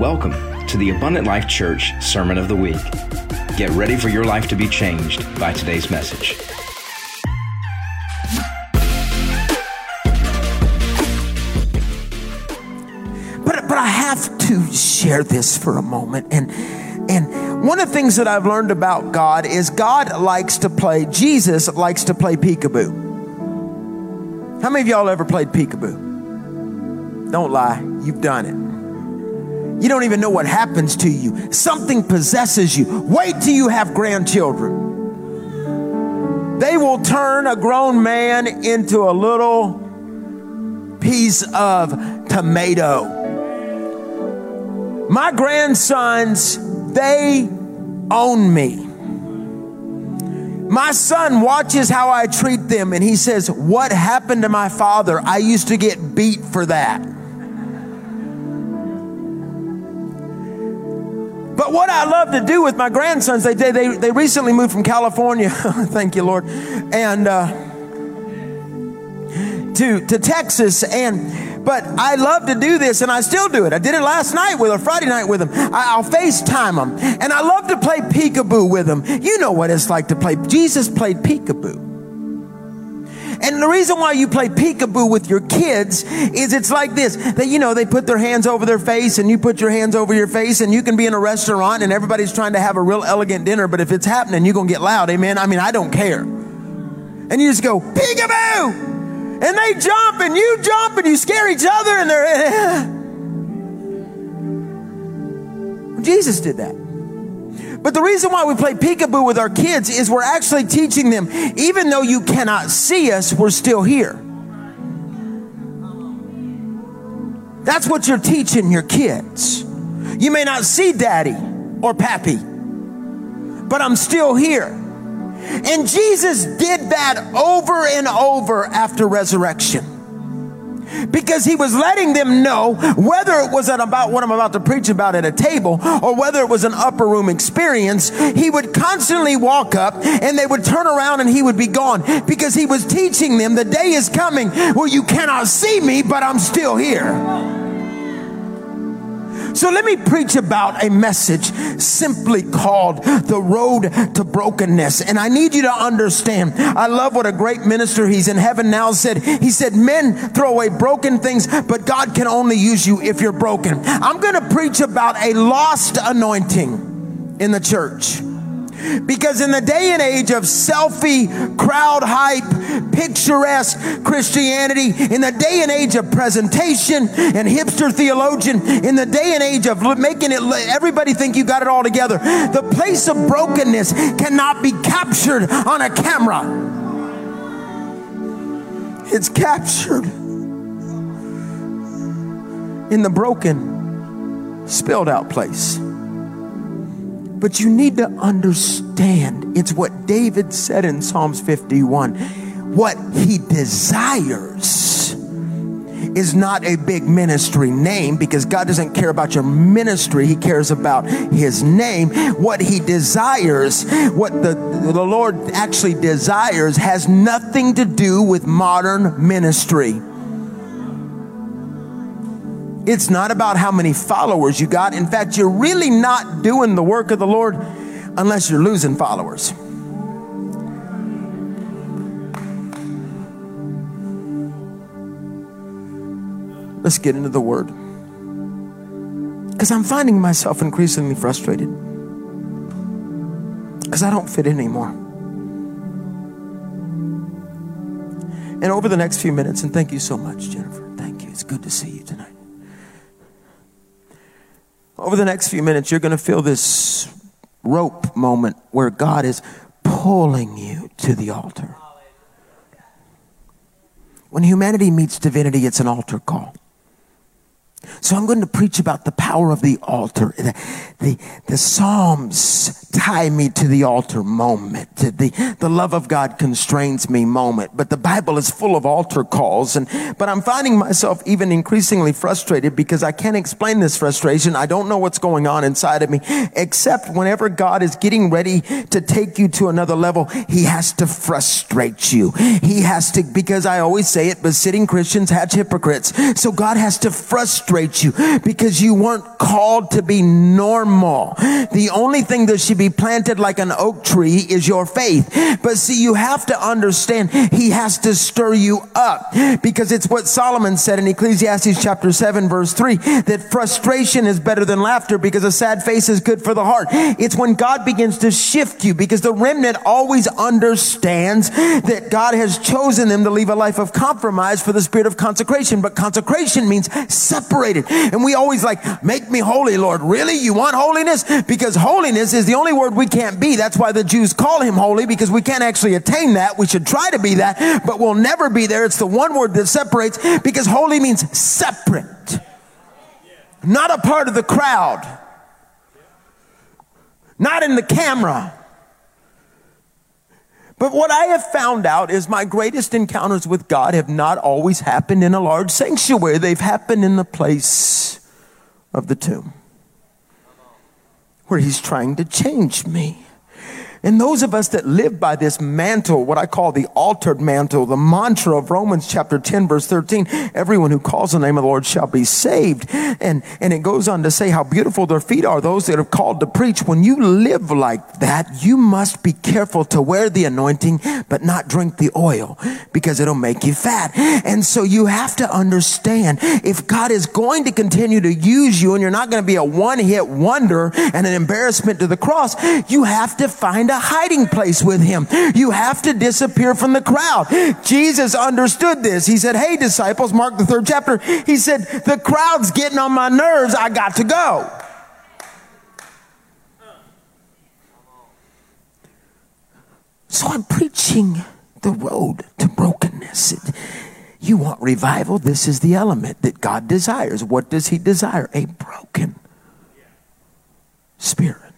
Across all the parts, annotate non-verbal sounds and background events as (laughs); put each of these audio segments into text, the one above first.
Welcome to the Abundant Life Church Sermon of the Week. Get ready for your life to be changed by today's message. But but I have to share this for a moment and and one of the things that I've learned about God is God likes to play Jesus likes to play peekaboo. How many of y'all ever played peekaboo? Don't lie, you've done it. You don't even know what happens to you. Something possesses you. Wait till you have grandchildren. They will turn a grown man into a little piece of tomato. My grandsons, they own me. My son watches how I treat them and he says, What happened to my father? I used to get beat for that. What I love to do with my grandsons, they, they, they recently moved from California, (laughs) thank you, Lord, and uh, to, to Texas. And but I love to do this, and I still do it. I did it last night with or Friday night with them. I, will FaceTime them, and I love to play peekaboo with them. You know what it's like to play. Jesus played peekaboo. And the reason why you play peekaboo with your kids is it's like this. That, you know, they put their hands over their face and you put your hands over your face and you can be in a restaurant and everybody's trying to have a real elegant dinner. But if it's happening, you're going to get loud. Amen. I mean, I don't care. And you just go, peekaboo! And they jump and you jump and you scare each other and they're, (laughs) Jesus did that. But the reason why we play peekaboo with our kids is we're actually teaching them, even though you cannot see us, we're still here. That's what you're teaching your kids. You may not see daddy or pappy, but I'm still here. And Jesus did that over and over after resurrection because he was letting them know whether it was about what I'm about to preach about at a table or whether it was an upper room experience, he would constantly walk up and they would turn around and he would be gone because he was teaching them the day is coming where you cannot see me, but I'm still here. So let me preach about a message simply called The Road to Brokenness. And I need you to understand. I love what a great minister, he's in heaven now, said. He said, Men throw away broken things, but God can only use you if you're broken. I'm going to preach about a lost anointing in the church. Because in the day and age of selfie, crowd hype, picturesque Christianity, in the day and age of presentation and hipster theologian, in the day and age of making it everybody think you got it all together, the place of brokenness cannot be captured on a camera. It's captured in the broken, spilled out place. But you need to understand it's what David said in Psalms 51. What he desires is not a big ministry name because God doesn't care about your ministry. He cares about his name. What he desires, what the, the Lord actually desires, has nothing to do with modern ministry. It's not about how many followers you got. In fact, you're really not doing the work of the Lord unless you're losing followers. Let's get into the word. Because I'm finding myself increasingly frustrated. Because I don't fit in anymore. And over the next few minutes, and thank you so much, Jennifer. Thank you. It's good to see you tonight. Over the next few minutes, you're going to feel this rope moment where God is pulling you to the altar. When humanity meets divinity, it's an altar call. So I'm going to preach about the power of the altar. The, the, the, Psalms tie me to the altar moment. The, the love of God constrains me moment. But the Bible is full of altar calls. And, but I'm finding myself even increasingly frustrated because I can't explain this frustration. I don't know what's going on inside of me, except whenever God is getting ready to take you to another level, he has to frustrate you. He has to, because I always say it, but sitting Christians hatch hypocrites. So God has to frustrate frustrate you because you weren't called to be normal. The only thing that should be planted like an oak tree is your faith. But see, you have to understand he has to stir you up because it's what Solomon said in Ecclesiastes chapter 7 verse 3 that frustration is better than laughter because a sad face is good for the heart. It's when God begins to shift you because the remnant always understands that God has chosen them to leave a life of compromise for the spirit of consecration. But consecration means separated. And we always like, make me holy, Lord. Really? You want holiness? Because holiness is the only word we can't be. That's why the Jews call him holy because we can't actually attain that. We should try to be that, but we'll never be there. It's the one word that separates because holy means separate. Not a part of the crowd. Not in the camera. But what I have found out is my greatest encounters with God have not always happened in a large sanctuary. They've happened in the place of the tomb where He's trying to change me. And those of us that live by this mantle, what I call the altered mantle, the mantra of Romans chapter 10 verse 13, everyone who calls the name of the Lord shall be saved. And, and it goes on to say how beautiful their feet are, those that are called to preach. When you live like that, you must be careful to wear the anointing, but not drink the oil because it'll make you fat. And so you have to understand if God is going to continue to use you and you're not going to be a one hit wonder and an embarrassment to the cross, you have to find a hiding place with him. You have to disappear from the crowd. Jesus understood this. He said, Hey, disciples, Mark the third chapter, he said, The crowd's getting on my nerves. I got to go. So I'm preaching the road to brokenness. You want revival? This is the element that God desires. What does He desire? A broken spirit.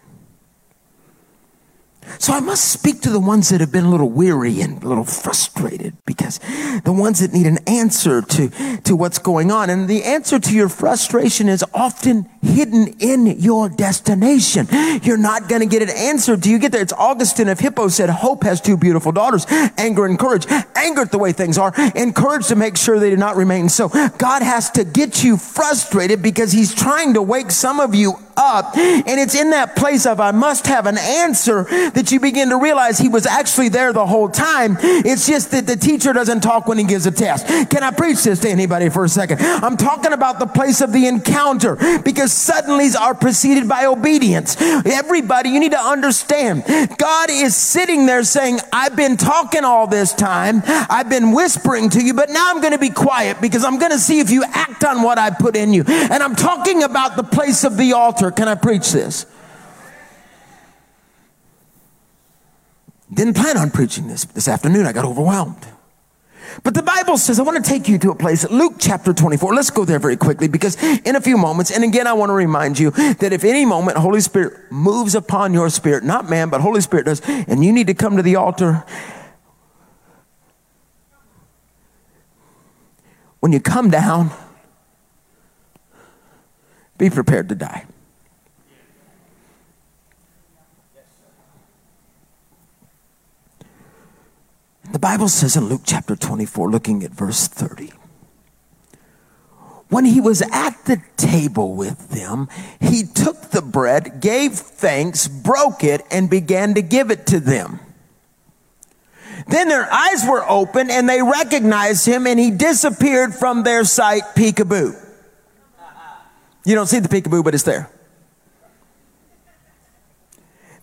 So I must speak to the ones that have been a little weary and a little frustrated because the ones that need an answer to, to what's going on. And the answer to your frustration is often hidden in your destination. You're not going to get it answered till you get there. It's Augustine of Hippo said, hope has two beautiful daughters, anger and courage. Anger at the way things are and courage to make sure they do not remain. So God has to get you frustrated because he's trying to wake some of you up. And it's in that place of I must have an answer that you begin to realize he was actually there the whole time. It's just that the teacher doesn't talk when he gives a test. Can I preach this to anybody for a second? I'm talking about the place of the encounter because suddenlies are preceded by obedience. Everybody, you need to understand God is sitting there saying, I've been talking all this time. I've been whispering to you, but now I'm going to be quiet because I'm going to see if you act on what I put in you. And I'm talking about the place of the altar. Can I preach this? Didn't plan on preaching this this afternoon. I got overwhelmed. But the Bible says, I want to take you to a place, Luke chapter 24. Let's go there very quickly because in a few moments, and again, I want to remind you that if any moment Holy Spirit moves upon your spirit, not man, but Holy Spirit does, and you need to come to the altar, when you come down, be prepared to die. Bible says in Luke chapter 24, looking at verse 30, when he was at the table with them, he took the bread, gave thanks, broke it, and began to give it to them. Then their eyes were open and they recognized him and he disappeared from their sight peekaboo. You don't see the peekaboo, but it's there.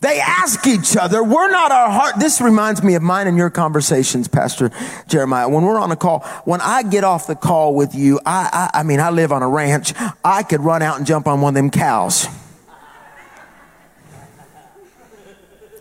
They ask each other, we're not our heart. This reminds me of mine and your conversations, Pastor Jeremiah. When we're on a call, when I get off the call with you, I, I, I mean, I live on a ranch. I could run out and jump on one of them cows.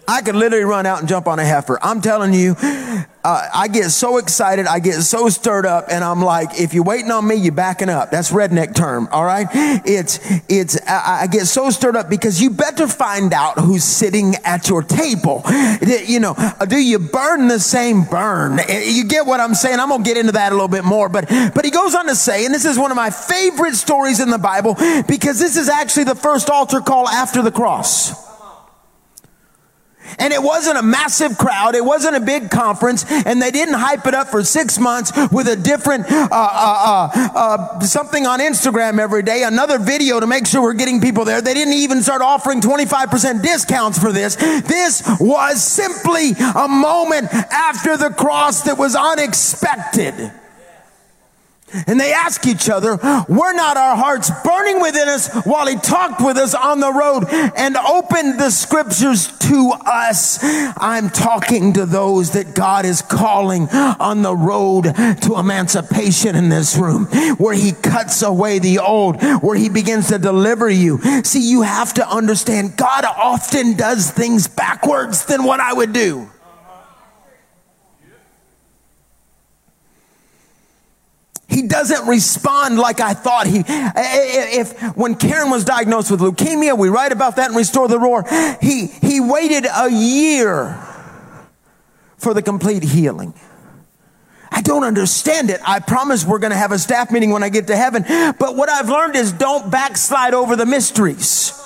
I could literally run out and jump on a heifer. I'm telling you, uh, I get so excited, I get so stirred up, and I'm like, if you're waiting on me, you're backing up. That's redneck term, all right? It's, it's, I, I get so stirred up because you better find out who's sitting at your table. You know, do you burn the same burn? You get what I'm saying? I'm gonna get into that a little bit more, but, but he goes on to say, and this is one of my favorite stories in the Bible because this is actually the first altar call after the cross. And it wasn't a massive crowd. It wasn't a big conference. And they didn't hype it up for six months with a different, uh, uh, uh, uh, something on Instagram every day, another video to make sure we're getting people there. They didn't even start offering 25% discounts for this. This was simply a moment after the cross that was unexpected. And they ask each other, were not our hearts burning within us while he talked with us on the road and opened the scriptures to us? I'm talking to those that God is calling on the road to emancipation in this room, where he cuts away the old, where he begins to deliver you. See, you have to understand God often does things backwards than what I would do. He doesn't respond like I thought he. If when Karen was diagnosed with leukemia, we write about that in Restore the Roar. He he waited a year for the complete healing. I don't understand it. I promise we're going to have a staff meeting when I get to heaven. But what I've learned is don't backslide over the mysteries.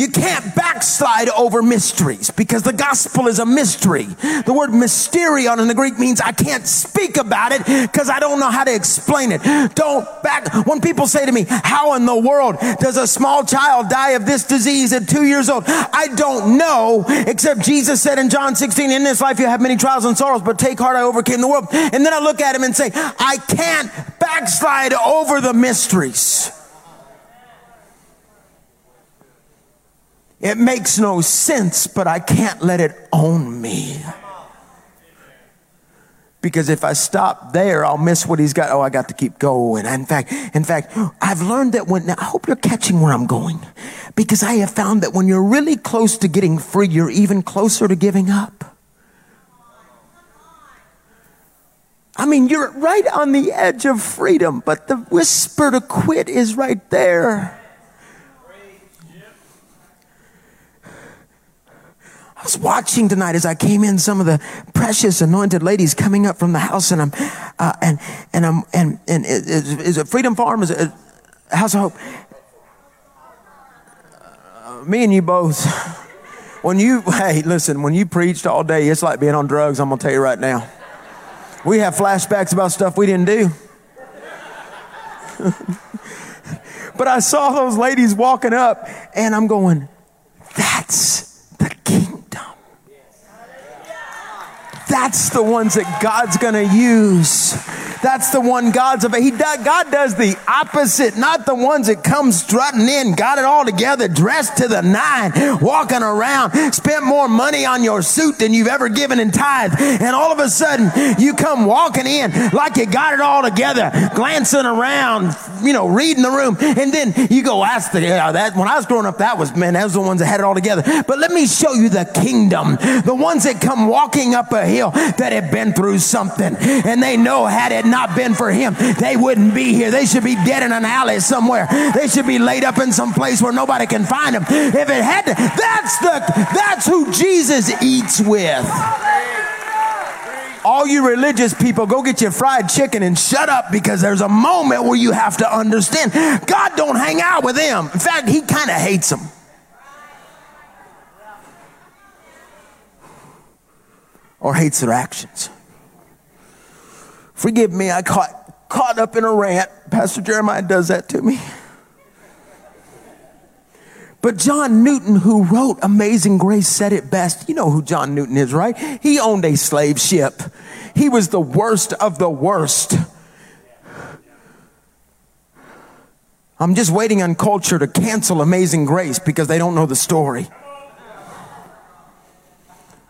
You can't backslide over mysteries because the gospel is a mystery. The word mysterion in the Greek means I can't speak about it because I don't know how to explain it. Don't back. When people say to me, how in the world does a small child die of this disease at two years old? I don't know, except Jesus said in John 16, in this life you have many trials and sorrows, but take heart, I overcame the world. And then I look at him and say, I can't backslide over the mysteries. It makes no sense, but I can't let it own me. Because if I stop there, I'll miss what he's got. Oh, I got to keep going. In fact, in fact, I've learned that when, I hope you're catching where I'm going. Because I have found that when you're really close to getting free, you're even closer to giving up. I mean, you're right on the edge of freedom, but the whisper to quit is right there. I was watching tonight as I came in some of the precious anointed ladies coming up from the house, and I'm, uh, and and I'm, and and is, is it Freedom Farm? Is it House of Hope? Uh, me and you both. When you, hey, listen, when you preached all day, it's like being on drugs. I'm gonna tell you right now. We have flashbacks about stuff we didn't do. (laughs) but I saw those ladies walking up, and I'm going, that's That's the ones that God's going to use. That's the one God's about. He does, God does the opposite, not the ones that come strutting in, got it all together, dressed to the nine, walking around, spent more money on your suit than you've ever given in tithe. And all of a sudden, you come walking in like you got it all together, glancing around, you know, reading the room. And then you go, ask the, that, when I was growing up, that was, man, that was the ones that had it all together. But let me show you the kingdom. The ones that come walking up a hill that have been through something and they know had it not been for him, they wouldn't be here. They should be dead in an alley somewhere. They should be laid up in some place where nobody can find them. If it had to, that's the that's who Jesus eats with. All you religious people, go get your fried chicken and shut up because there's a moment where you have to understand God don't hang out with them. In fact, he kind of hates them. Or hates their actions. Forgive me, I caught caught up in a rant. Pastor Jeremiah does that to me. But John Newton, who wrote Amazing Grace, said it best. You know who John Newton is, right? He owned a slave ship. He was the worst of the worst. I'm just waiting on culture to cancel Amazing Grace because they don't know the story.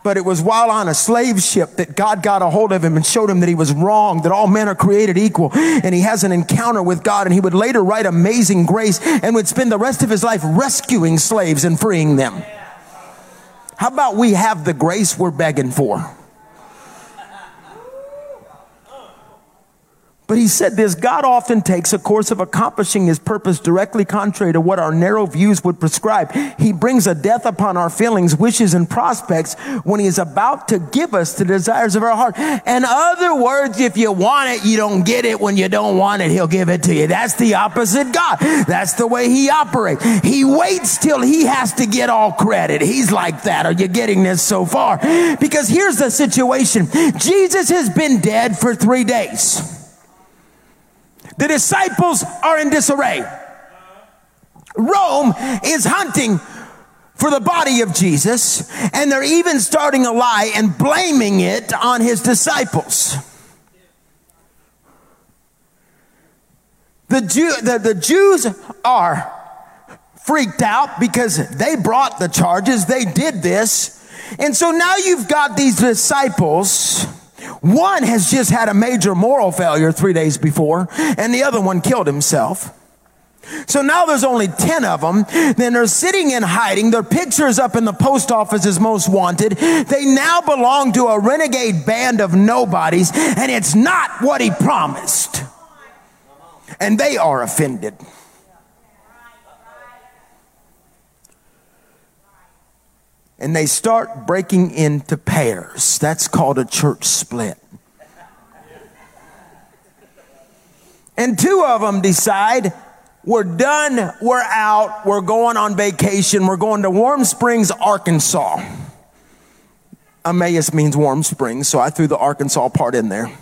But it was while on a slave ship that God got a hold of him and showed him that he was wrong, that all men are created equal. And he has an encounter with God and he would later write Amazing Grace and would spend the rest of his life rescuing slaves and freeing them. How about we have the grace we're begging for? But he said this God often takes a course of accomplishing his purpose directly contrary to what our narrow views would prescribe. He brings a death upon our feelings, wishes, and prospects when he is about to give us the desires of our heart. In other words, if you want it, you don't get it. When you don't want it, he'll give it to you. That's the opposite God. That's the way he operates. He waits till he has to get all credit. He's like that. Are you getting this so far? Because here's the situation. Jesus has been dead for three days. The disciples are in disarray. Rome is hunting for the body of Jesus, and they're even starting a lie and blaming it on his disciples. The, Jew, the, the Jews are freaked out because they brought the charges, they did this. And so now you've got these disciples. One has just had a major moral failure three days before, and the other one killed himself. So now there's only 10 of them. Then they're sitting in hiding. Their pictures up in the post office as most wanted. They now belong to a renegade band of nobodies, and it's not what he promised. And they are offended. And they start breaking into pairs. That's called a church split. And two of them decide we're done. We're out. We're going on vacation. We're going to Warm Springs, Arkansas. Emmaus means warm springs, so I threw the Arkansas part in there.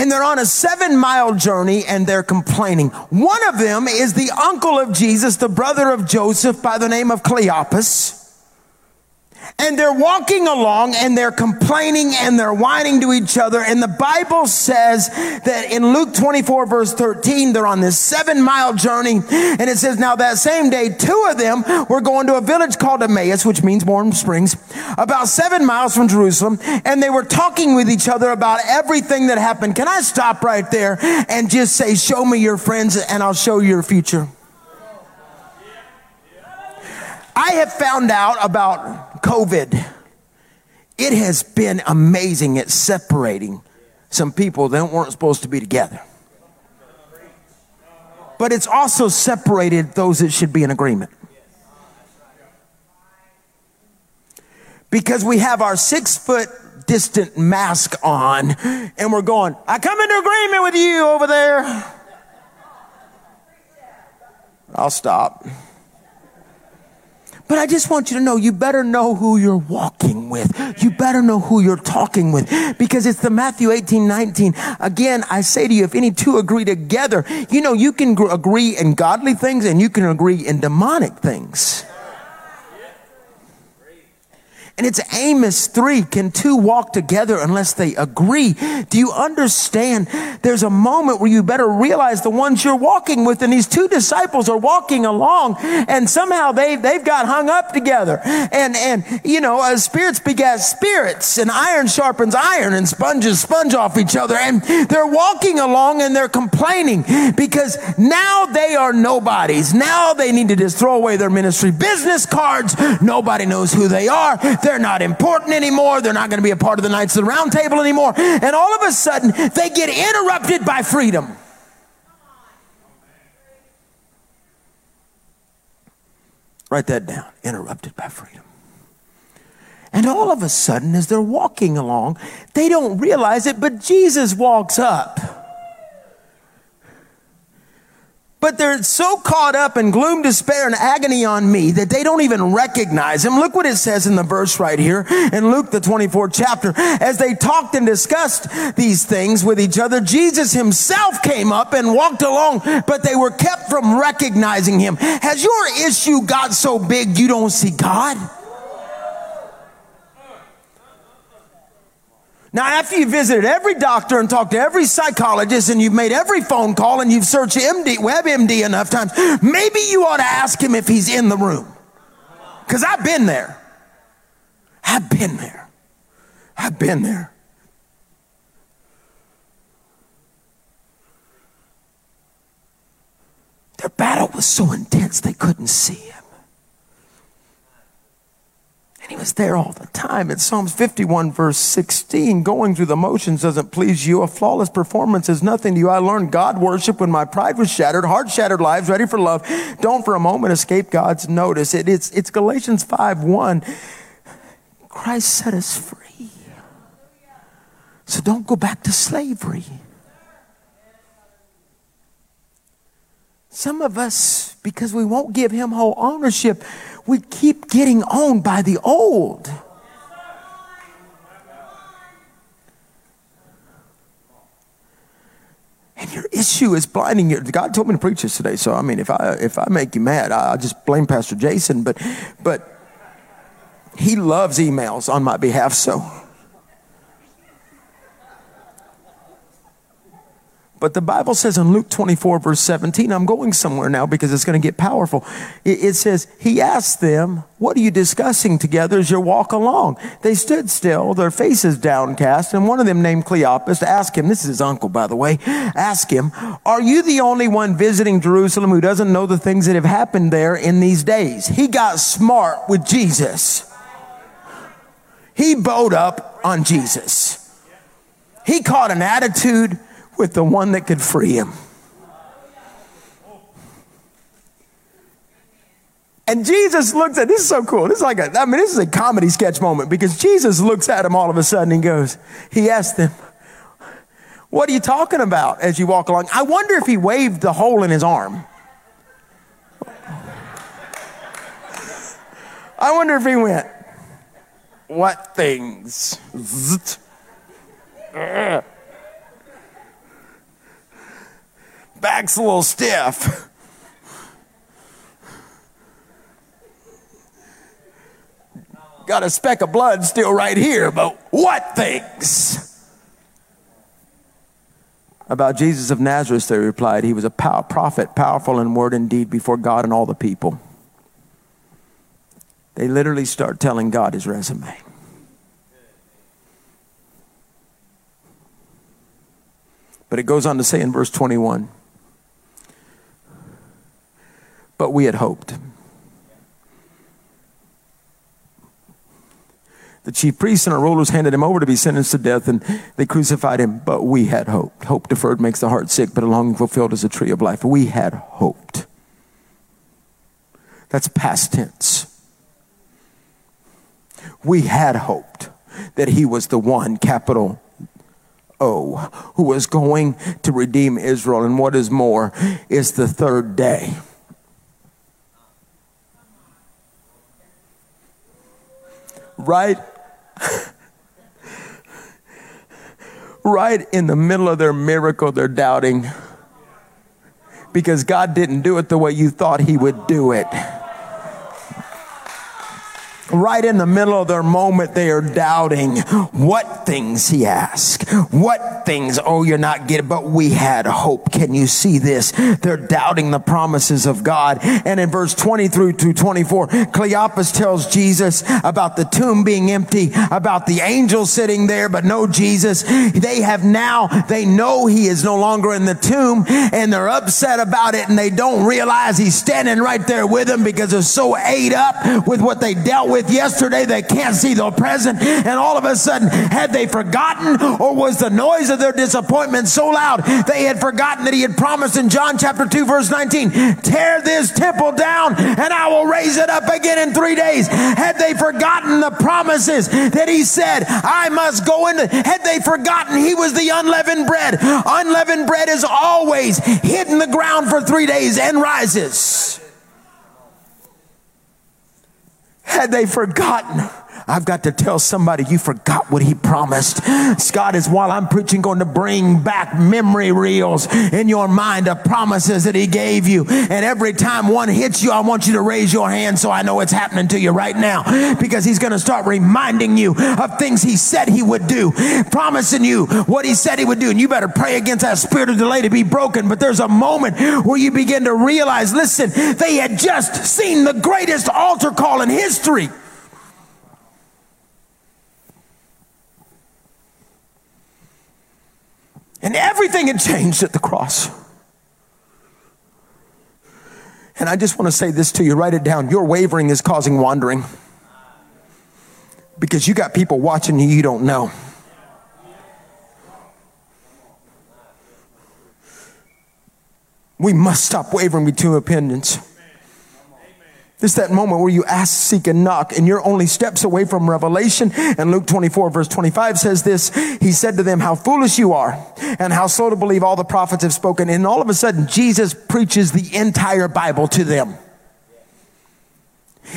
And they're on a seven mile journey and they're complaining. One of them is the uncle of Jesus, the brother of Joseph by the name of Cleopas. And they're walking along and they're complaining and they're whining to each other. And the Bible says that in Luke 24 verse 13, they're on this seven mile journey. And it says, now that same day, two of them were going to a village called Emmaus, which means warm springs, about seven miles from Jerusalem. And they were talking with each other about everything that happened. Can I stop right there and just say, show me your friends and I'll show you your future? I have found out about COVID. It has been amazing at separating some people that weren't supposed to be together. But it's also separated those that should be in agreement. Because we have our six foot distant mask on and we're going, I come into agreement with you over there. I'll stop. But I just want you to know you better know who you're walking with. You better know who you're talking with because it's the Matthew 18, 19. Again, I say to you, if any two agree together, you know, you can agree in godly things and you can agree in demonic things. And it's Amos 3. Can two walk together unless they agree? Do you understand? There's a moment where you better realize the ones you're walking with and these two disciples are walking along and somehow they, they've got hung up together. And, and, you know, uh, spirits begat spirits and iron sharpens iron and sponges sponge off each other. And they're walking along and they're complaining because now they are nobodies. Now they need to just throw away their ministry business cards. Nobody knows who they are. They're they're not important anymore. They're not going to be a part of the Knights of the Round Table anymore. And all of a sudden, they get interrupted by freedom. Write that down. Interrupted by freedom. And all of a sudden, as they're walking along, they don't realize it, but Jesus walks up. But they're so caught up in gloom, despair, and agony on me that they don't even recognize him. Look what it says in the verse right here in Luke, the 24th chapter. As they talked and discussed these things with each other, Jesus himself came up and walked along, but they were kept from recognizing him. Has your issue got so big you don't see God? Now, after you've visited every doctor and talked to every psychologist and you've made every phone call and you've searched MD, WebMD enough times, maybe you ought to ask him if he's in the room. Because I've been there. I've been there. I've been there. Their battle was so intense they couldn't see. And he was there all the time. In Psalms 51, verse 16, going through the motions doesn't please you. A flawless performance is nothing to you. I learned God worship when my pride was shattered, heart shattered lives, ready for love. Don't for a moment escape God's notice. It, it's, it's Galatians 5, 1. Christ set us free. So don't go back to slavery. Some of us, because we won't give him whole ownership, we keep getting owned by the old. And your issue is blinding you. God told me to preach this today, so I mean, if I if I make you mad, I, will just blame Pastor Jason. But but he loves emails on my behalf, so But the Bible says in Luke 24, verse 17, I'm going somewhere now because it's going to get powerful. It, it, says, He asked them, What are you discussing together as you walk along? They stood still, their faces downcast, and one of them, named Cleopas, asked him, This is his uncle, by the way, ask him, Are you the only one visiting Jerusalem who doesn't know the things that have happened there in these days? He got smart with Jesus. He bowed up on Jesus. He caught an attitude with the one that could free him. And Jesus looks at this is so cool. This is like a I mean, this is a comedy sketch moment because Jesus looks at him all of a sudden and goes, he asked them, What are you talking about as you walk along? I wonder if he waved the hole in his arm. I wonder if he went, What things? Back's a little stiff. Got a speck of blood still right here, but what things? About Jesus of Nazareth, they replied, He was a pow- prophet, powerful in word and deed before God and all the people. They literally start telling God his resume. But it goes on to say in verse 21 but we had hoped. The chief priests and our rulers handed him over to be sentenced to death, and they crucified him. But we had hoped. Hope deferred makes the heart sick, but a longing fulfilled is a tree of life. We had hoped. That's past tense. We had hoped that he was the one, capital O, who was going to redeem Israel. And what is more, it's the third day. Right right in the middle of their miracle they're doubting. Because God didn't do it the way you thought he would do it right in the middle of their moment, they are doubting what things he asked, what things, oh, you're not getting, but we had hope. Can you see this? They're doubting the promises of God. And in verse 20 through to 24, Cleopas tells Jesus about the tomb being empty, about the angel sitting there, but no Jesus. They have now, they know he is no longer in the tomb and they're upset about it and they don't realize he's standing right there with them because they're so ate up with what they dealt with with yesterday, they can't see the present, and all of a sudden, had they forgotten, or was the noise of their disappointment so loud they had forgotten that he had promised in John chapter 2, verse 19, tear this temple down and I will raise it up again in three days? Had they forgotten the promises that he said, I must go into, had they forgotten he was the unleavened bread? Unleavened bread is always hidden the ground for three days and rises. Had they forgotten I've got to tell somebody you forgot what he promised. Scott is while I'm preaching going to bring back memory reels in your mind of promises that he gave you. And every time one hits you, I want you to raise your hand so I know it's happening to you right now because he's going to start reminding you of things he said he would do, promising you what he said he would do. And you better pray against that spirit of delay to be broken. But there's a moment where you begin to realize, listen, they had just seen the greatest altar call in history. And everything had changed at the cross. And I just want to say this to you write it down. Your wavering is causing wandering. because you got people watching you you don't know. We must stop wavering between opinions. This that moment where you ask, seek, and knock, and you're only steps away from revelation. And Luke 24, verse 25 says this He said to them, How foolish you are, and how slow to believe all the prophets have spoken. And all of a sudden, Jesus preaches the entire Bible to them.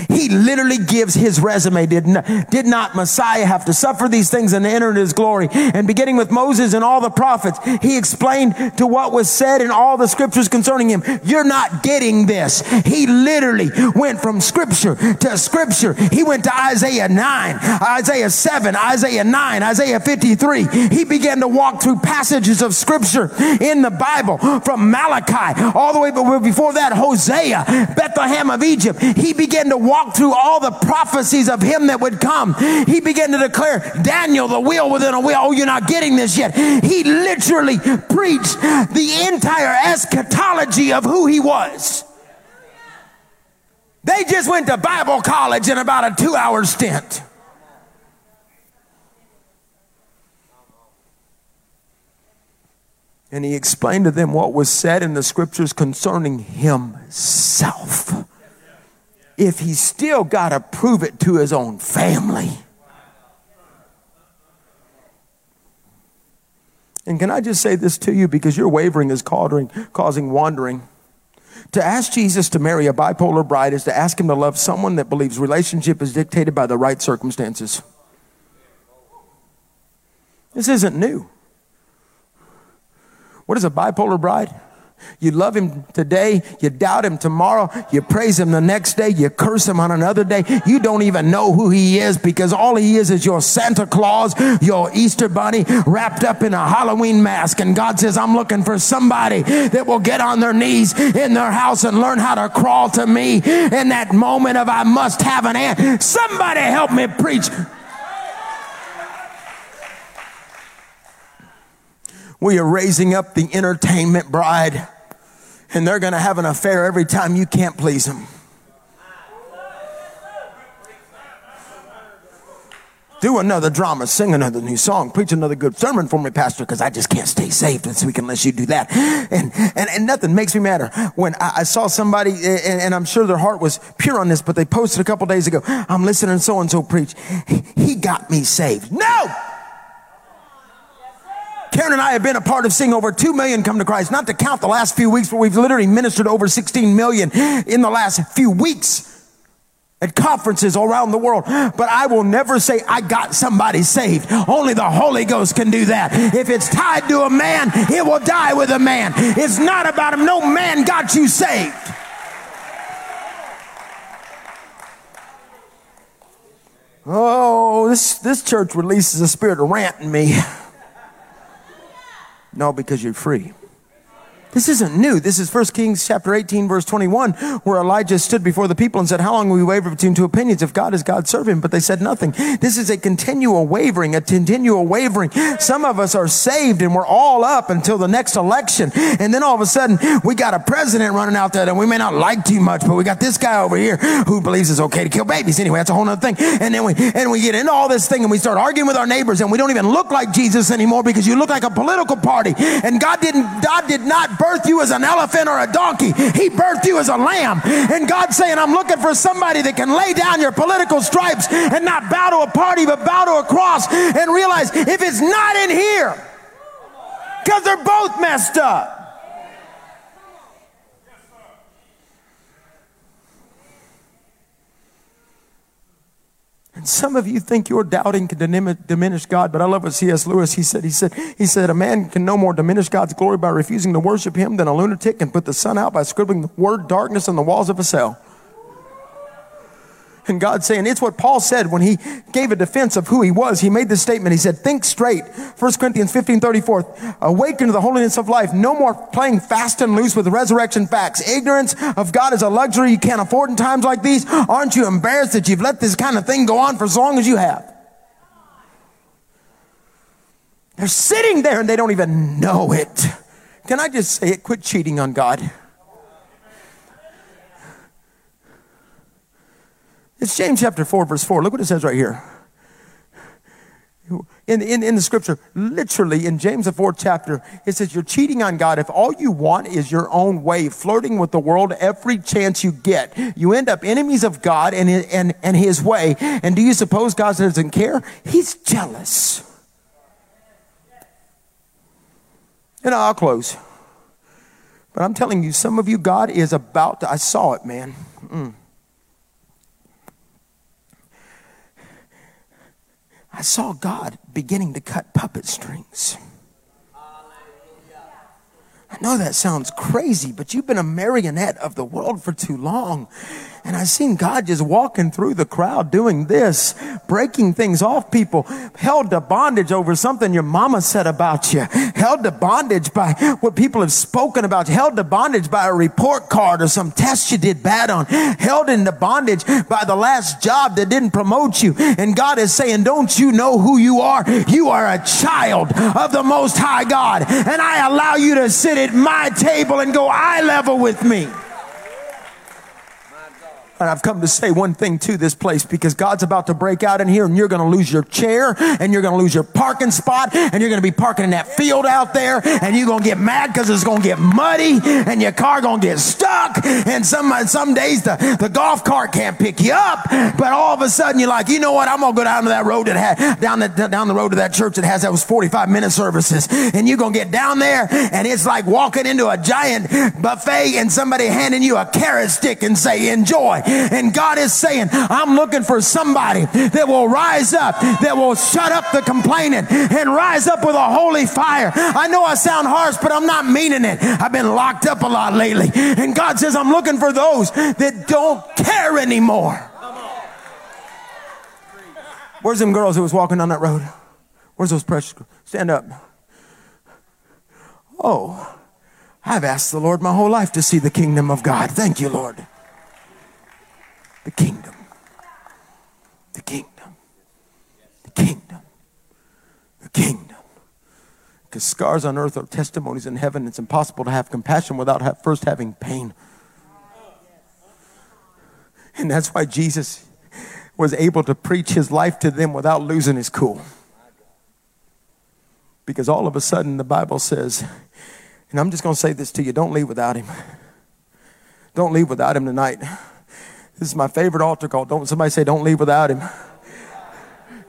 He literally gives his resume. Did not, did not Messiah have to suffer these things and enter into his glory? And beginning with Moses and all the prophets, he explained to what was said in all the scriptures concerning him. You're not getting this. He literally went from scripture to scripture. He went to Isaiah 9, Isaiah 7, Isaiah 9, Isaiah 53. He began to walk through passages of scripture in the Bible from Malachi all the way before that, Hosea, Bethlehem of Egypt. He began to walk through all the prophecies of him that would come. He began to declare, Daniel, the wheel within a wheel. Oh, you're not getting this yet. He literally preached the entire eschatology of who he was. They just went to Bible college in about a two hour stint. And he explained to them what was said in the scriptures concerning himself if he's still got to prove it to his own family. And can I just say this to you because your wavering is causing wandering? To ask Jesus to marry a bipolar bride is to ask him to love someone that believes relationship is dictated by the right circumstances. This isn't new. What is a bipolar bride? You love him today, you doubt him tomorrow, you praise him the next day, you curse him on another day. You don't even know who he is because all he is is your Santa Claus, your Easter bunny wrapped up in a Halloween mask. And God says, I'm looking for somebody that will get on their knees in their house and learn how to crawl to me in that moment of I must have an aunt. Somebody help me preach. We are raising up the entertainment bride and they're going to have an affair every time you can't please them. Do another drama, sing another new song, preach another good sermon for me, Pastor, because I just can't stay saved this week unless you do that. And, and, and nothing makes me madder. When I, I saw somebody, and, and, I'm sure their heart was pure on this, but they posted a couple days ago, I'm listening to so and so preach. He got me saved. No! Karen and I have been a part of seeing over 2 million come to Christ, not to count the last few weeks, but we've literally ministered over 16 million in the last few weeks at conferences around the world. But I will never say I got somebody saved. Only the Holy Ghost can do that. If it's tied to a man, it will die with a man. It's not about him. No man got you saved. Oh, this, this church releases a spirit of rant in me. No, because you're free. This isn't new. This is 1 Kings chapter 18 verse 21 where Elijah stood before the people and said, how long will we waver between two opinions? If God is God, serve him. But they said nothing. This is a continual wavering, a continual wavering. Some of us are saved and we're all up until the next election. And then all of a sudden we got a president running out there that we may not like too much, but we got this guy over here who believes it's okay to kill babies. Anyway, that's a whole other thing. And then we, and we get into all this thing and we start arguing with our neighbors and we don't even look like Jesus anymore because you look like a political party. And God didn't, God did not birthed you as an elephant or a donkey. He birthed you as a lamb. And God's saying, I'm looking for somebody that can lay down your political stripes and not bow to a party, but bow to a cross and realize if it's not in here, because they're both messed up. And some of you think your doubting can diminish God, but I love what C.S. Lewis, he said, he said, he said, a man can no more diminish God's glory by refusing to worship him than a lunatic can put the sun out by scribbling the word darkness on the walls of a cell. And God's saying, it's what Paul said when he gave a defense of who he was. He made this statement. He said, think straight. 1 Corinthians 15, 34. Awaken to the holiness of life. No more playing fast and loose with resurrection facts. Ignorance of God is a luxury you can't afford in times like these. Aren't you embarrassed that you've let this kind of thing go on for as long as you have? They're sitting there and they don't even know it. Can I just say it? Quit cheating on God. It's James chapter 4, verse 4. Look what it says right here. in, in, in the scripture, literally in James, the fourth chapter, it says, You're cheating on God. If all you want is your own way, flirting with the world every chance you get, you end up enemies of God and, and, and His way. And do you suppose God doesn't care? He's jealous. And I'll close. But I'm telling you, some of you, God is about to, I saw it, man. Mm. I saw God beginning to cut puppet strings. I know that sounds crazy, but you've been a marionette of the world for too long. And I seen God just walking through the crowd doing this, breaking things off people, held to bondage over something your mama said about you, held to bondage by what people have spoken about held to bondage by a report card or some test you did bad on, held into bondage by the last job that didn't promote you. And God is saying, don't you know who you are? You are a child of the most high God. And I allow you to sit at my table and go eye level with me. And I've come to say one thing to this place because God's about to break out in here and you're going to lose your chair and you're going to lose your parking spot and you're going to be parking in that field out there and you're going to get mad because it's going to get muddy and your car going to get stuck and some, some days the, the golf cart can't pick you up. But all of a sudden you're like, you know what? I'm going to go down to that road that had, down the, down the road to that church that has those 45 minute services and you're going to get down there and it's like walking into a giant buffet and somebody handing you a carrot stick and say, enjoy. And God is saying, I'm looking for somebody that will rise up, that will shut up the complaining and rise up with a holy fire. I know I sound harsh, but I'm not meaning it. I've been locked up a lot lately. And God says, I'm looking for those that don't care anymore. Where's them girls who was walking down that road? Where's those precious girls? Stand up. Oh, I've asked the Lord my whole life to see the kingdom of God. Thank you, Lord. The kingdom. The kingdom. The kingdom. The kingdom. Because scars on earth are testimonies in heaven. It's impossible to have compassion without first having pain. And that's why Jesus was able to preach his life to them without losing his cool. Because all of a sudden, the Bible says, and I'm just going to say this to you don't leave without him. Don't leave without him tonight. This is my favorite altar call. Don't somebody say, don't leave without him.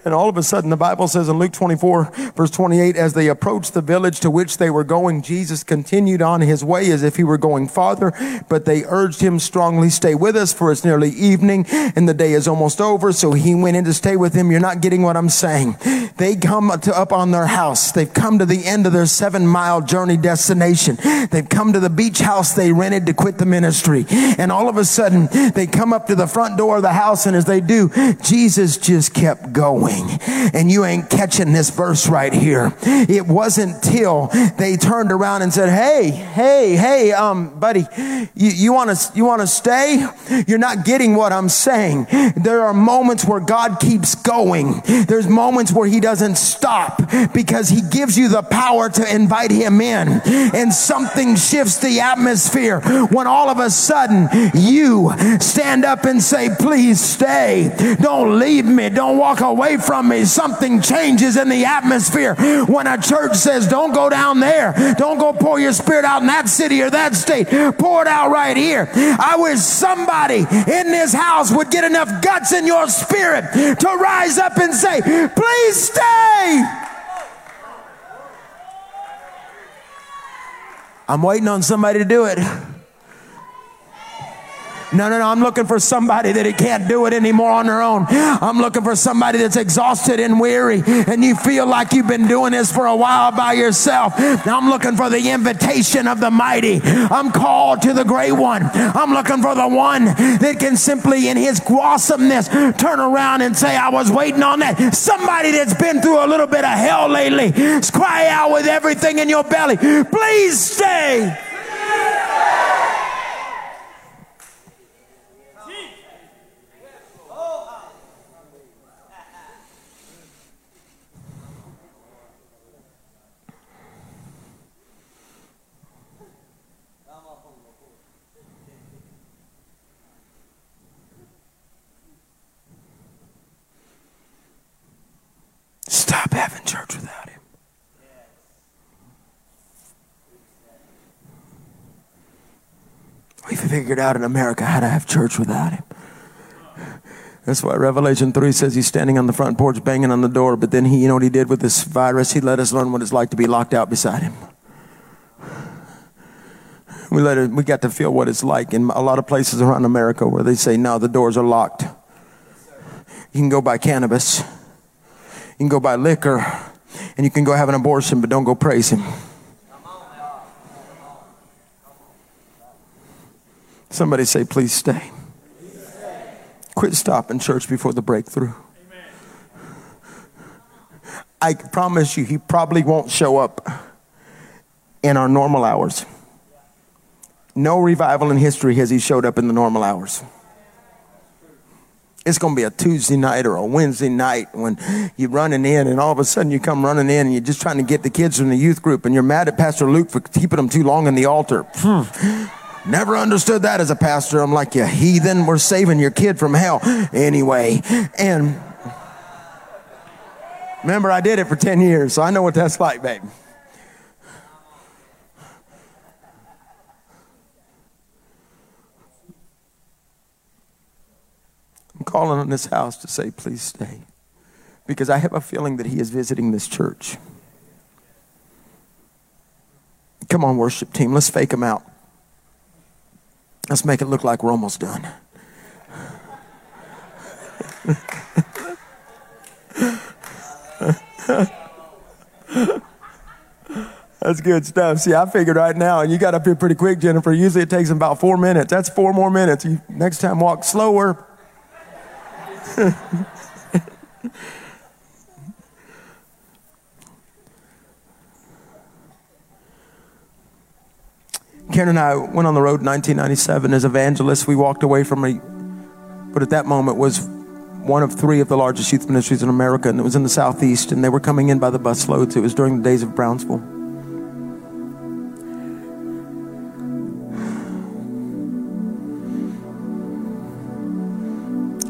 And all of a sudden, the Bible says in Luke 24, verse 28, as they approached the village to which they were going, Jesus continued on his way as if he were going farther, but they urged him strongly, stay with us for it's nearly evening and the day is almost over. So he went in to stay with him. You're not getting what I'm saying. They come to, up on their house. They've come to the end of their seven mile journey destination. They've come to the beach house they rented to quit the ministry. And all of a sudden, they come up to the front door of the house. And as they do, Jesus just kept going doing. And you ain't catching this verse right here. It wasn't till they turned around and said, Hey, hey, hey, um, buddy, you, want to, you want to stay? You're not getting what I'm saying. There are moments where God keeps going. There's moments where he doesn't stop because he gives you the power to invite him in and something shifts the atmosphere when all of a sudden you stand up and say, please stay. Don't leave me. Don't walk away from me, something changes in the atmosphere. When a church says, don't go down there, don't go pour your spirit out in that city or that state, pour it out right here. I wish somebody in this house would get enough guts in your spirit to rise up and say, please stay. I'm waiting on somebody to do it. No, no, no. I'm looking for somebody that it can't do it anymore on their own. I'm looking for somebody that's exhausted and weary and you feel like you've been doing this for a while by yourself. Now I'm looking for the invitation of the mighty. I'm called to the great one. I'm looking for the one that can simply, in his awesomeness, turn around and say, I was waiting on that. Somebody that's been through a little bit of hell lately. Cry out with everything in your belly. Please stay. Stop having church without him. We figured out in America how to have church without him. That's why Revelation 3 says he's standing on the front porch banging on the door, but then he, you know what he did with this virus? He let us learn what it's like to be locked out beside him. We let it, we got to feel what it's like in a lot of places around America where they say, no, the doors are locked. You can go buy cannabis. You can go buy liquor. And you can go have an abortion, but don't go praise him. Somebody say, please stay. Quit stopping church before the breakthrough. I promise you, he probably won't show up in our normal hours. No revival in history has he showed up in the normal hours. It's going to be a Tuesday night or a Wednesday night when you're running in, and all of a sudden you come running in and you're just trying to get the kids from the youth group, and you're mad at Pastor Luke for keeping them too long in the altar. Hmm. Never understood that as a pastor. I'm like, you heathen, we're saving your kid from hell. Anyway, and remember, I did it for 10 years, so I know what that's like, babe. I'm calling on this house to say, please stay. Because I have a feeling that he is visiting this church. Come on, worship team, let's fake him out. Let's make it look like we're almost done. That's good stuff. See, I figured right now, and you got up here pretty quick, Jennifer. Usually it takes about four minutes. That's four more minutes. You, next time, walk slower. (laughs) Karen and I went on the road in 1997 as evangelists. We walked away from a, but at that moment was one of three of the largest youth ministries in America, and it was in the southeast, and they were coming in by the busloads. It was during the days of Brownsville.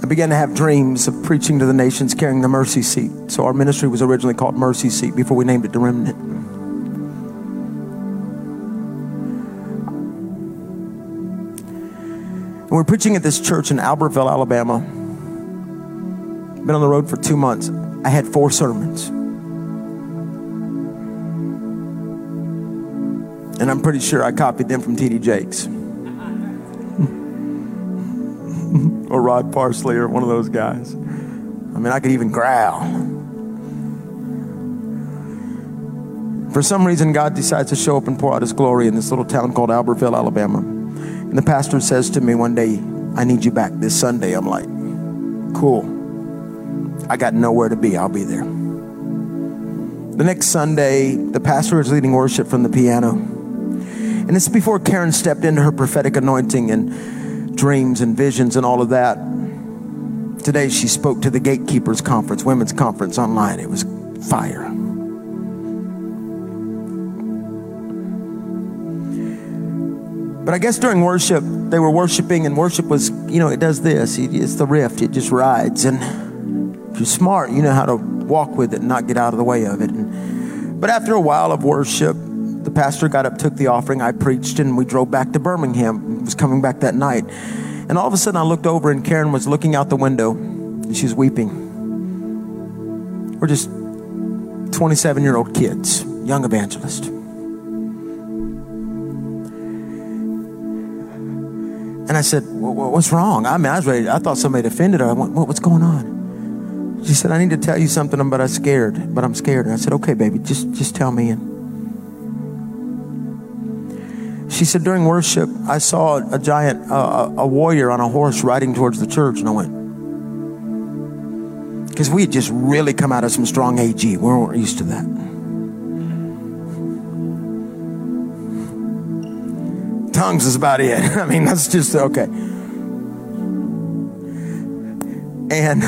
I began to have dreams of preaching to the nations, carrying the mercy seat. So our ministry was originally called Mercy Seat before we named it the Remnant. We're preaching at this church in Albertville, Alabama. Been on the road for two months. I had four sermons. And I'm pretty sure I copied them from T.D. Jakes. (laughs) or Rod Parsley or one of those guys. I mean, I could even growl. For some reason, God decides to show up and pour out his glory in this little town called Albertville, Alabama. And the pastor says to me one day, I need you back this Sunday. I'm like, cool. I got nowhere to be. I'll be there. The next Sunday, the pastor is leading worship from the piano. And it's before Karen stepped into her prophetic anointing and dreams and visions and all of that. Today, she spoke to the Gatekeepers Conference, Women's Conference online. It was fire. But I guess during worship, they were worshiping, and worship was, you know, it does this. It's the rift, it just rides. And if you're smart, you know how to walk with it and not get out of the way of it. And, but after a while of worship, the pastor got up, took the offering, I preached, and we drove back to Birmingham. He was coming back that night. And all of a sudden, I looked over, and Karen was looking out the window, and she was weeping. We're just 27 year old kids, young evangelist. And I said, What's wrong? I mean, I was ready. I thought somebody offended her. I went, What's going on? She said, I need to tell you something, but I'm scared. But I'm scared. And I said, Okay, baby, just, just tell me. And she said, During worship, I saw a giant, uh, a warrior on a horse riding towards the church. And I went, Because we had just really come out of some strong AG. We weren't used to that. Tongues is about it. (laughs) I mean, that's just okay. And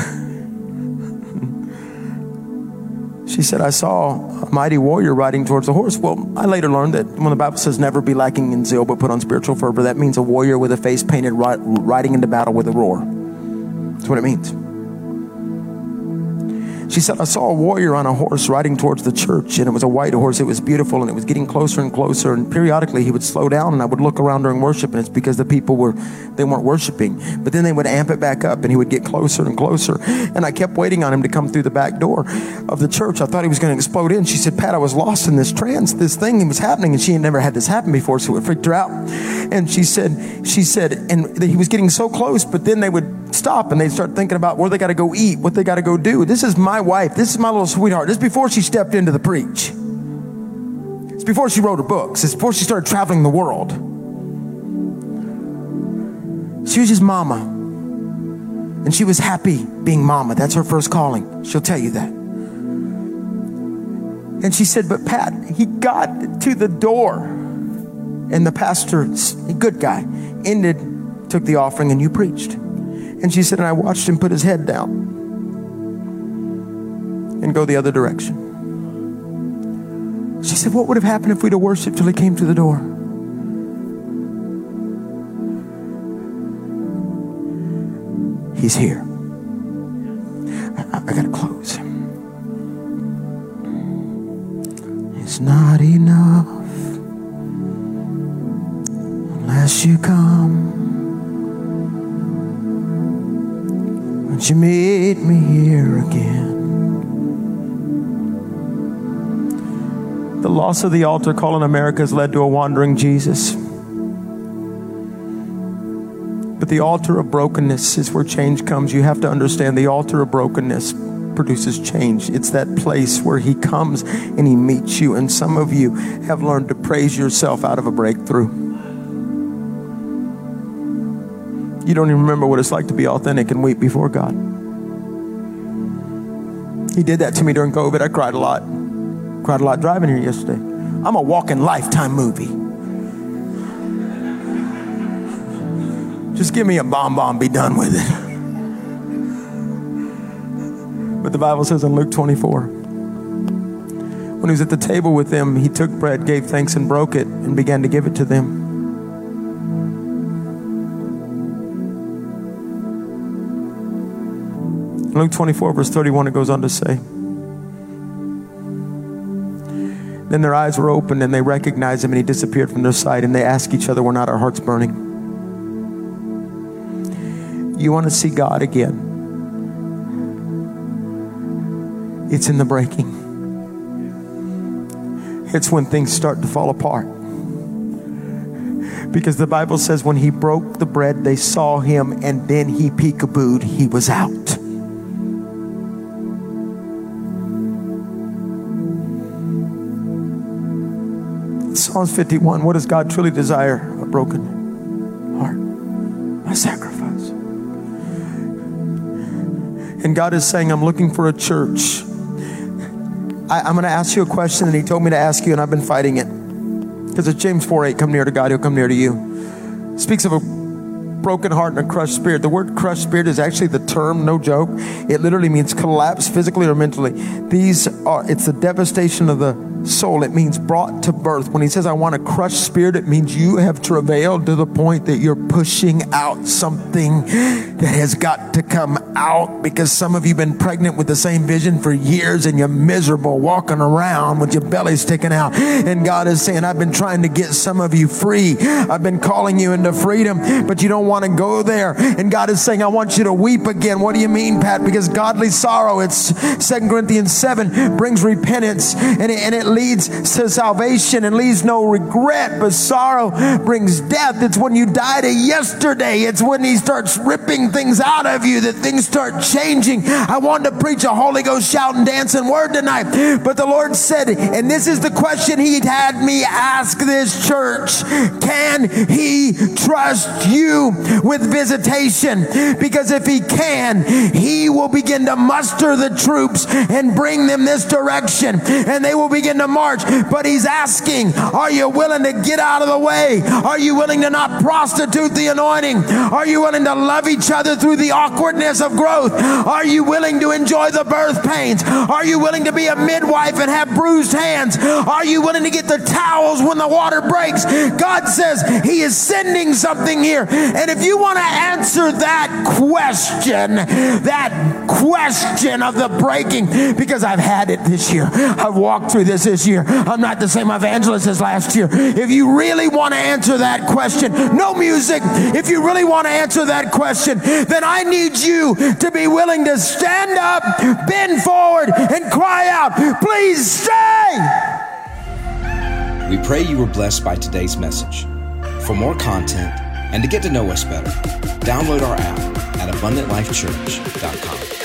(laughs) she said, I saw a mighty warrior riding towards the horse. Well, I later learned that when the Bible says never be lacking in zeal but put on spiritual fervor, that means a warrior with a face painted riding into battle with a roar. That's what it means. She said, I saw a warrior on a horse riding towards the church, and it was a white horse. It was beautiful, and it was getting closer and closer. And periodically, he would slow down, and I would look around during worship, and it's because the people were, they weren't worshiping. But then they would amp it back up, and he would get closer and closer. And I kept waiting on him to come through the back door of the church. I thought he was going to explode in. She said, Pat, I was lost in this trance. This thing was happening, and she had never had this happen before, so it freaked her out. And she said, she said, and he was getting so close, but then they would stop and they'd start thinking about where they got to go eat, what they got to go do. This is my wife. This is my little sweetheart. This is before she stepped into the preach. It's before she wrote her books. It's before she started traveling the world. She was just mama. And she was happy being mama. That's her first calling. She'll tell you that. And she said, But Pat, he got to the door. And the pastor, good guy, ended, took the offering, and you preached. And she said, And I watched him put his head down and go the other direction. She said, What would have happened if we'd have worshiped till he came to the door? He's here. I, I gotta close. It's not enough unless you come. You meet me here again? The loss of the altar call in America has led to a wandering Jesus. But the altar of brokenness is where change comes. You have to understand the altar of brokenness produces change. It's that place where He comes and He meets you. And some of you have learned to praise yourself out of a breakthrough. You don't even remember what it's like to be authentic and weep before God. He did that to me during COVID. I cried a lot. Cried a lot driving here yesterday. I'm a walking lifetime movie. Just give me a bomb bomb, be done with it. But the Bible says in Luke 24, when he was at the table with them, he took bread, gave thanks, and broke it, and began to give it to them. Luke 24, verse 31, it goes on to say, Then their eyes were opened and they recognized him and he disappeared from their sight and they asked each other, Were not our hearts burning? You want to see God again? It's in the breaking. It's when things start to fall apart. Because the Bible says when he broke the bread, they saw him and then he peekabooed, he was out. Psalms 51 What does God truly desire? A broken heart, a sacrifice. And God is saying, I'm looking for a church. I, am going to ask you a question, and He told me to ask you, and I've been fighting it. Because it's James 4 8, come near to God, He'll come near to you. Speaks of a broken heart and a crushed spirit. The word crushed spirit is actually the term, no joke. It literally means collapse physically or mentally. These are, it's the devastation of the soul. It means brought to birth. When he says, I want a crushed spirit, it means you have travailed to the point that you're pushing out something that has got to come out because some of you have been pregnant with the same vision for years and you're miserable walking around with your belly sticking out. And God is saying, I've been trying to get some of you free. I've been calling you into freedom, but you don't want to go there. And God is saying, I want you to weep again. What do you mean, Pat? Because godly sorrow, it's Second Corinthians 7, brings repentance and it, and it leads to salvation and leaves no regret, but sorrow brings death. It's when you die to yesterday. It's when He starts ripping things out of you that things start changing. I wanted to preach a Holy Ghost shout and dance and word tonight, but the Lord said, and this is the question He had me ask this church Can He trust you with visitation? Because if He can, He will begin to muster the troops and bring them this direction, and they will begin begin to march. But he's asking, are you willing to get out of the way? Are you willing to not prostitute the anointing? Are you willing to love each other through the awkwardness of growth? Are you willing to enjoy the birth pains? Are you willing to be a midwife and have bruised hands? Are you willing to get the towels when the water breaks? God says he is sending something here. And if you want to answer that question, that question of the breaking, because I've had it this year. I've walked through this this year. I'm not the same evangelist as last year. If you really want to answer that question, no music. If you really want to answer that question, then I need you to be willing to stand up, bend forward, and cry out, please stay. We pray you were blessed by today's message. For more content and to get to know us better, download our app at abundantlifechurch.com.